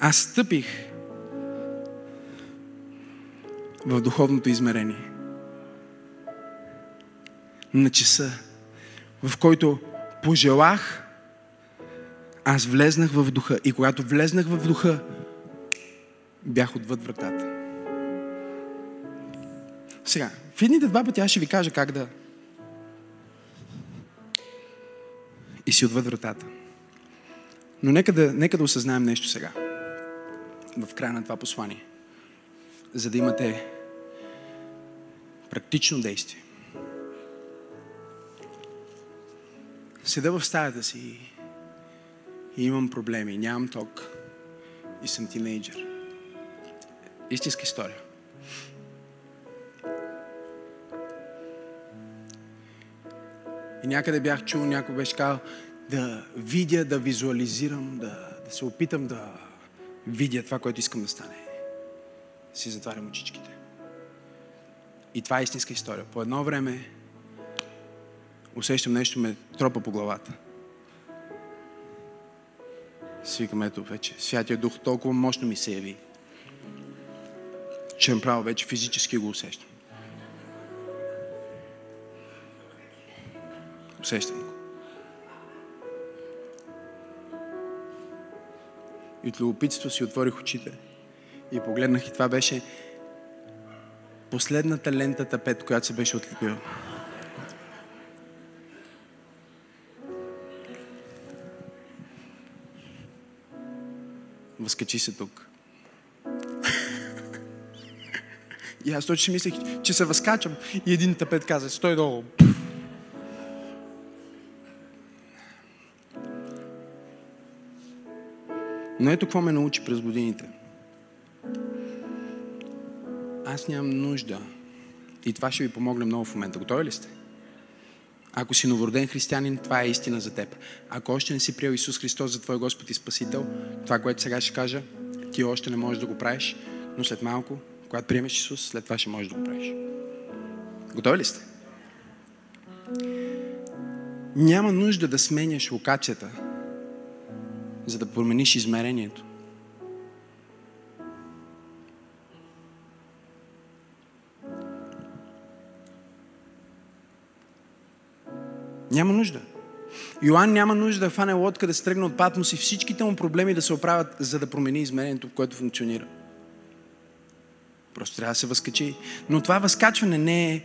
Аз стъпих в духовното измерение. На часа, в който пожелах, аз влезнах в духа. И когато влезнах в духа, бях отвъд вратата. Сега, в едните два пъти аз ще ви кажа как да и си отвъд вратата. Но нека да, нека да осъзнаем нещо сега. В края на това послание. За да имате практично действие. Седа в стаята си и имам проблеми, нямам ток и съм тинейджър. Истинска история. Някъде бях чул, някой беше казал да видя, да визуализирам, да, да се опитам да видя това, което искам да стане. Си затварям очичките. И това е истинска история. По едно време усещам нещо ме тропа по главата. Свикам, ето вече. Святия Дух толкова мощно ми се яви, че направо вече физически го усещам. Усещам го. И от любопитство си отворих очите и погледнах и това беше последната лента тапет, която се беше отлепила. Възкачи се тук. <laughs> И аз точно си мислех, че се възкачам. И един тапет каза, стой долу. Но ето какво ме научи през годините. Аз нямам нужда. И това ще ви помогне много в момента. Готови ли сте? Ако си новороден християнин, това е истина за теб. Ако още не си приел Исус Христос за Твой Господ и Спасител, това, което сега ще кажа, ти още не можеш да го правиш, но след малко, когато приемеш Исус, след това ще можеш да го правиш. Готови ли сте? Няма нужда да сменяш локацията, за да промениш измерението. Няма нужда. Йоанн няма нужда да фане лодка, да се тръгне от Патмос и всичките му проблеми да се оправят, за да промени измерението, в което функционира. Просто трябва да се възкачи. Но това възкачване не е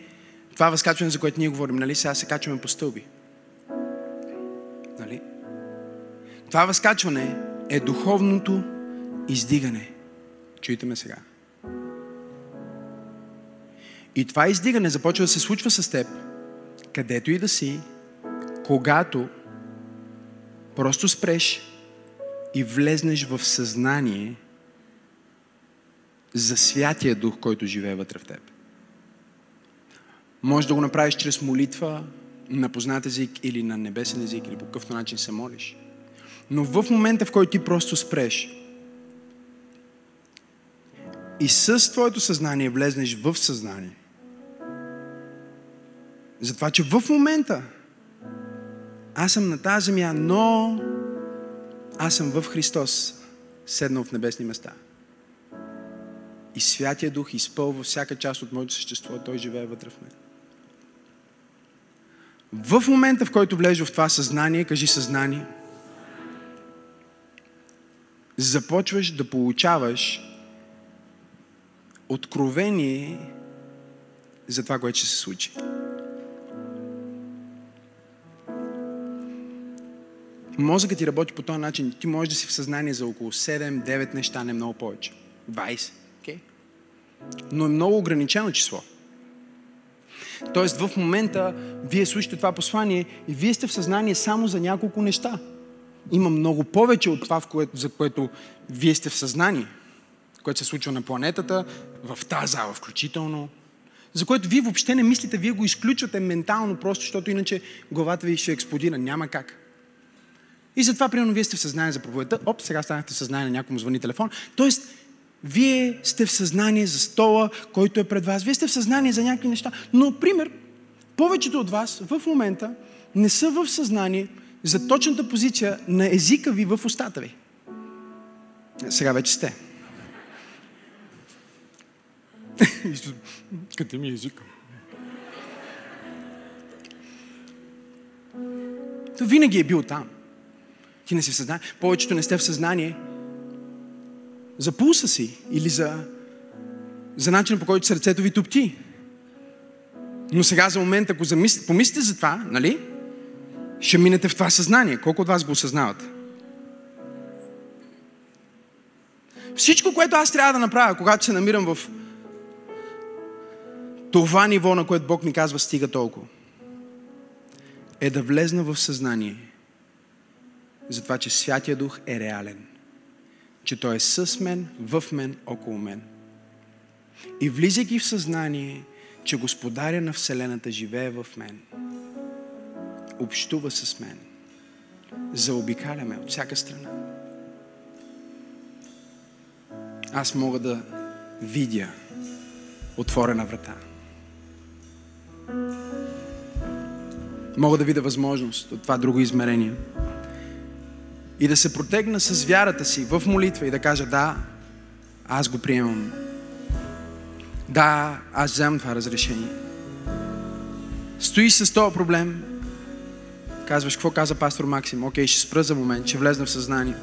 Това възкачване, за което ние говорим, нали? Сега се качваме по стълби. Това възкачване е духовното издигане. Чуйте ме сега. И това издигане започва да се случва с теб, където и да си, когато просто спреш и влезнеш в съзнание за Святия Дух, който живее вътре в теб. Може да го направиш чрез молитва, на познат език или на небесен език, или по какъв начин се молиш. Но в момента, в който ти просто спреш и с твоето съзнание влезнеш в съзнание, затова, че в момента аз съм на тази земя, но аз съм в Христос, седнал в небесни места. И Святия Дух изпълва всяка част от моето същество, Той живее вътре в мен. В момента, в който влезеш в това съзнание, кажи съзнание, започваш да получаваш откровение за това, което ще се случи. Мозъкът ти работи по този начин. Ти можеш да си в съзнание за около 7-9 неща, не много повече. 20. Okay? Но е много ограничено число. Тоест в момента вие слушате това послание и вие сте в съзнание само за няколко неща. Има много повече от това, в което, за което вие сте в съзнание, което се случва на планетата, в тази зала включително, за което вие въобще не мислите, вие го изключвате ментално, просто защото иначе главата ви ще експлодира. Няма как. И затова, примерно, вие сте в съзнание за проповедта, оп, сега станахте в съзнание на някому звъни телефон. Тоест, вие сте в съзнание за стола, който е пред вас. Вие сте в съзнание за някакви неща. Но, пример, повечето от вас в момента не са в съзнание за точната позиция на езика ви в устата ви. Сега вече сте. <laughs> Къде ми е езика? То винаги е бил там. Ти не си в съзнание. Повечето не сте в съзнание за пулса си или за, за начина по който сърцето ви топти. Но сега за момент, ако замислите, помислите за това, нали? Ще минете в това съзнание. Колко от вас го осъзнават? Всичко, което аз трябва да направя, когато се намирам в това ниво, на което Бог ми казва, стига толкова, е да влезна в съзнание за това, че Святия Дух е реален че Той е с мен, в мен, около мен. И влизайки в съзнание, че Господаря на Вселената живее в мен, общува с мен, заобикаляме от всяка страна. Аз мога да видя отворена врата. Мога да видя възможност от това друго измерение и да се протегна с вярата си в молитва и да кажа да, аз го приемам. Да, аз вземам това разрешение. Стоиш с този проблем, казваш, какво каза пастор Максим? Окей, ще спра за момент, ще влезна в съзнание.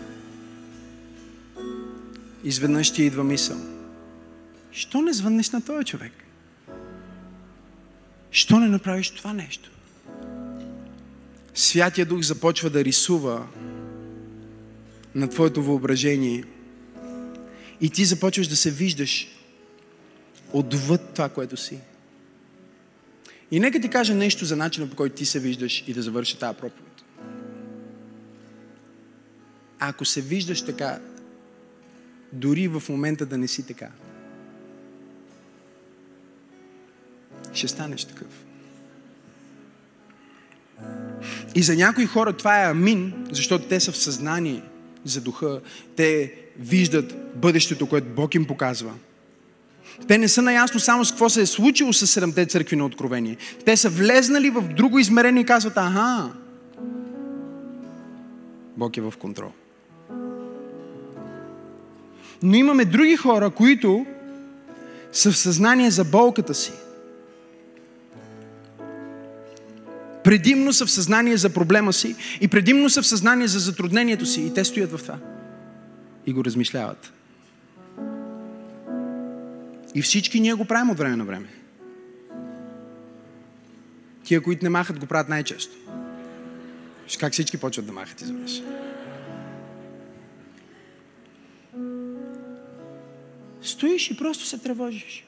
Изведнъж ти идва мисъл. Що не звъннеш на този човек? Що не направиш това нещо? Святия Дух започва да рисува на твоето въображение и ти започваш да се виждаш отвъд това, което си. И нека ти кажа нещо за начина по който ти се виждаш и да завърши тази проповед. Ако се виждаш така, дори в момента да не си така, ще станеш такъв. И за някои хора това е амин, защото те са в съзнание – за духа. Те виждат бъдещето, което Бог им показва. Те не са наясно само с какво се е случило с седемте църкви на откровение. Те са влезнали в друго измерение и казват, аха, Бог е в контрол. Но имаме други хора, които са в съзнание за болката си. Предимно са в съзнание за проблема си и предимно са в съзнание за затруднението си. И те стоят в това. И го размишляват. И всички ние го правим от време на време. Тия, които не махат, го правят най-често. Виж как всички почват да махат изведнъж. Стоиш и просто се тревожиш.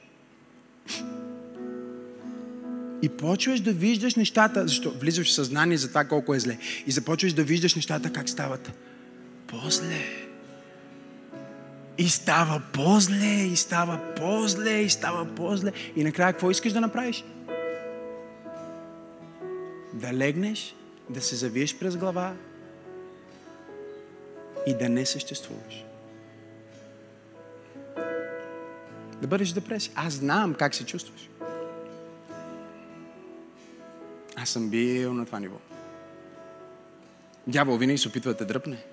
И почваш да виждаш нещата, защо влизаш в съзнание за това колко е зле. И започваш да виждаш нещата как стават по-зле. И става по-зле, и става по-зле, и става по-зле. И накрая какво искаш да направиш? Да легнеш, да се завиеш през глава и да не съществуваш. Да бъдеш депресия. Аз знам как се чувстваш. Аз съм бил на това ниво. Дявол винаги се опитва да те дръпне.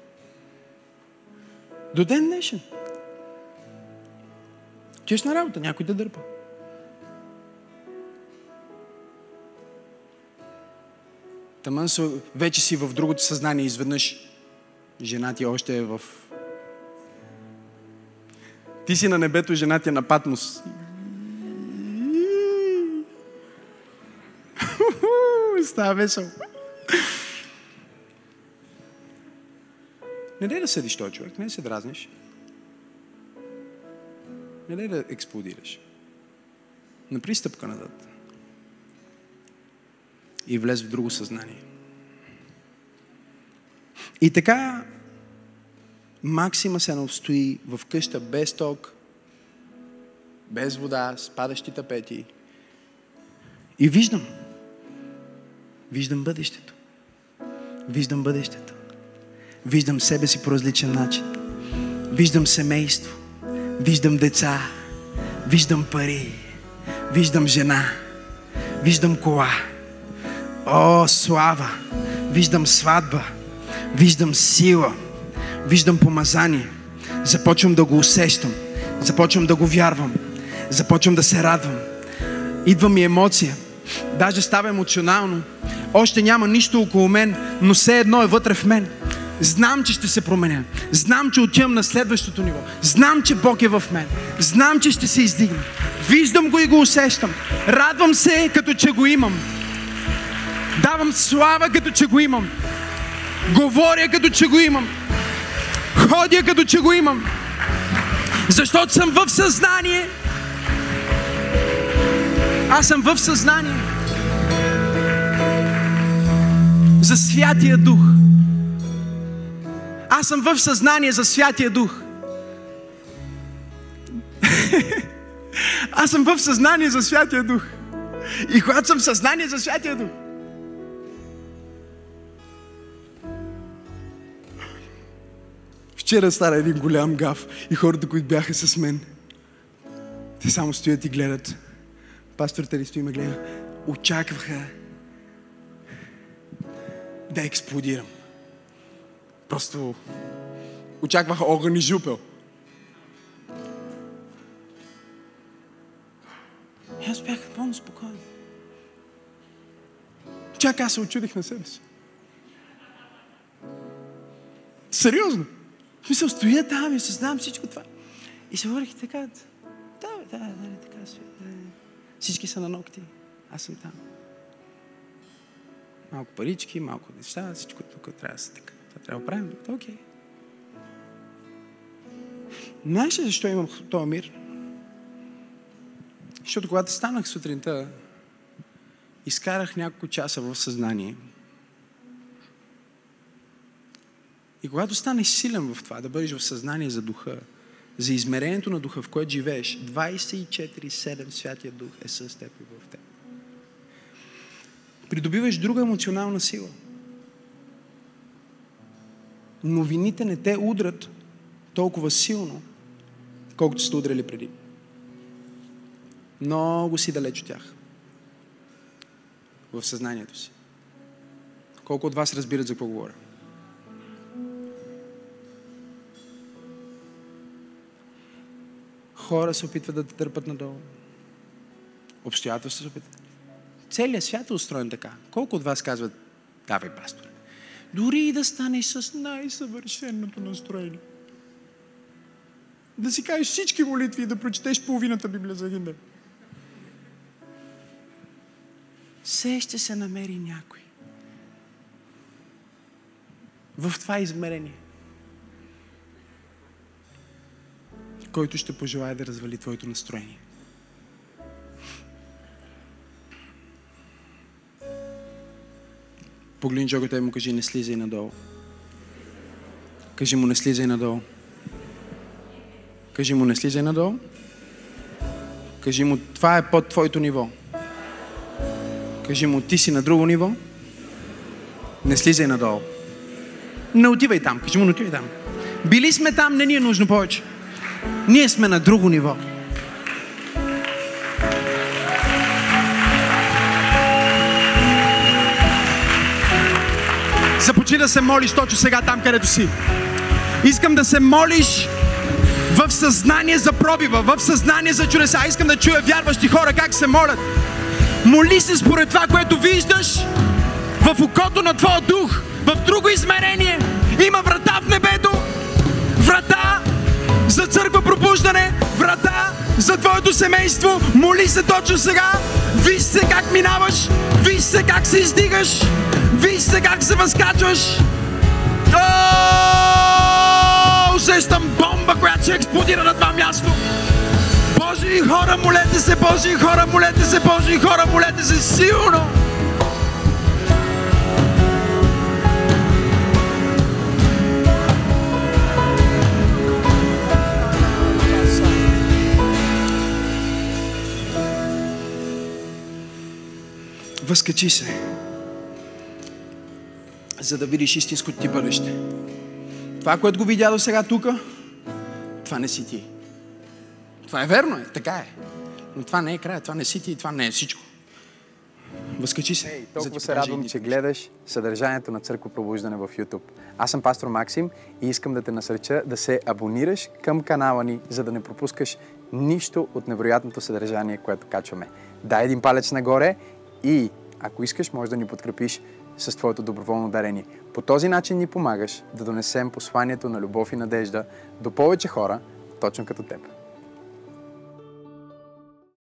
До ден днешен. Чеш на работа, някой да дърпа. Таман вече си в другото съзнание, изведнъж жена ти още е в... Ти си на небето, жена ти е на Патмос. <laughs> Става весело. Не дай да съдиш този човек, не се дразниш. Не дай да експлодираш. Напри стъпка назад. И влез в друго съзнание. И така Максима се стои в къща без ток, без вода, с падащи тапети. И виждам. Виждам бъдещето. Виждам бъдещето. Виждам себе си по различен начин. Виждам семейство. Виждам деца. Виждам пари. Виждам жена. Виждам кола. О, слава! Виждам сватба. Виждам сила. Виждам помазание. Започвам да го усещам. Започвам да го вярвам. Започвам да се радвам. Идва ми емоция. Даже става емоционално. Още няма нищо около мен, но все едно е вътре в мен. Знам, че ще се променя. Знам, че отивам на следващото ниво. Знам, че Бог е в мен. Знам, че ще се издигна. Виждам го и го усещам. Радвам се, като че го имам. Давам слава, като че го имам. Говоря, като че го имам. Ходя, като че го имам. Защото съм в съзнание. Аз съм в съзнание. За Святия Дух. Аз съм в съзнание за Святия Дух. Аз съм в съзнание за Святия Дух. И когато съм в съзнание за Святия Дух, Вчера стара един голям гав и хората, които бяха с мен, те само стоят и гледат. Пасторите ли стои ме гледа. Очакваха да експлодирам. Просто очакваха огън и жупел. И аз бях пълно спокоен. Чак аз се очудих на себе си. Сериозно. В смисъл, стоя там и съзнавам всичко това. И се говорих така. Да, да, да, да, така. Всички са на ногти. Аз съм там. Малко парички, малко неща, всичко тук трябва да се така. Това трябва да правим. Окей. Okay. Знаеш ли защо имам този мир? Защото когато станах сутринта, изкарах няколко часа в съзнание. И когато станеш силен в това, да бъдеш в съзнание за духа, за измерението на духа, в което живееш, 24-7 Святия Дух е с теб и в теб. Придобиваш друга емоционална сила. Новините не те удрят толкова силно, колкото сте удрали преди. Много си далеч от тях. В съзнанието си. Колко от вас разбират за какво говоря? Хора се опитват да те търпат надолу. Обстоятелства се опитват. Целият свят е устроен така. Колко от вас казват, давай, пастор, дори и да станеш с най-съвършеното настроение. Да си кажеш всички молитви и да прочетеш половината Библия за един ден. все ще се намери някой. В това измерение. Който ще пожелая да развали твоето настроение. Погледни джогата и му кажи, не слизай надолу. Кажи му, не слизай надолу. Кажи му, не слизай надолу. Кажи му, това е под твоето ниво. Кажи му, ти си на друго ниво. Не слизай надолу. Не отивай там. Кажи му, не отивай там. Били сме там, не ни е нужно повече. Ние сме на друго ниво. Започни да се молиш точно сега там, където си. Искам да се молиш в съзнание за пробива, в съзнание за чудеса. Искам да чуя вярващи хора как се молят. Моли се според това, което виждаш в окото на Твоя дух, в друго измерение. Има врата в небето, врата за църква пробуждане, врата за твоето семейство. Моли се точно сега. Виж се как минаваш, виж се как се издигаш, виж се как се възкачваш. О, усещам бомба, която ще експлодира на това място. Божи хора, молете се, Божи хора, молете се, Божи хора, молете се силно. Възкачи се, за да видиш истинското ти бъдеще. Това, което го видя до сега тук, това не си ти. Това е верно, е, така е. Но това не е края, това не си ти, това не е всичко. Възкачи се. Да толкова ти се радвам, че гледаш съдържанието на Църква Пробуждане в YouTube. Аз съм пастор Максим и искам да те насърча да се абонираш към канала ни, за да не пропускаш нищо от невероятното съдържание, което качваме. Дай един палец нагоре и ако искаш, можеш да ни подкрепиш с твоето доброволно дарение. По този начин ни помагаш да донесем посланието на любов и надежда до повече хора, точно като теб.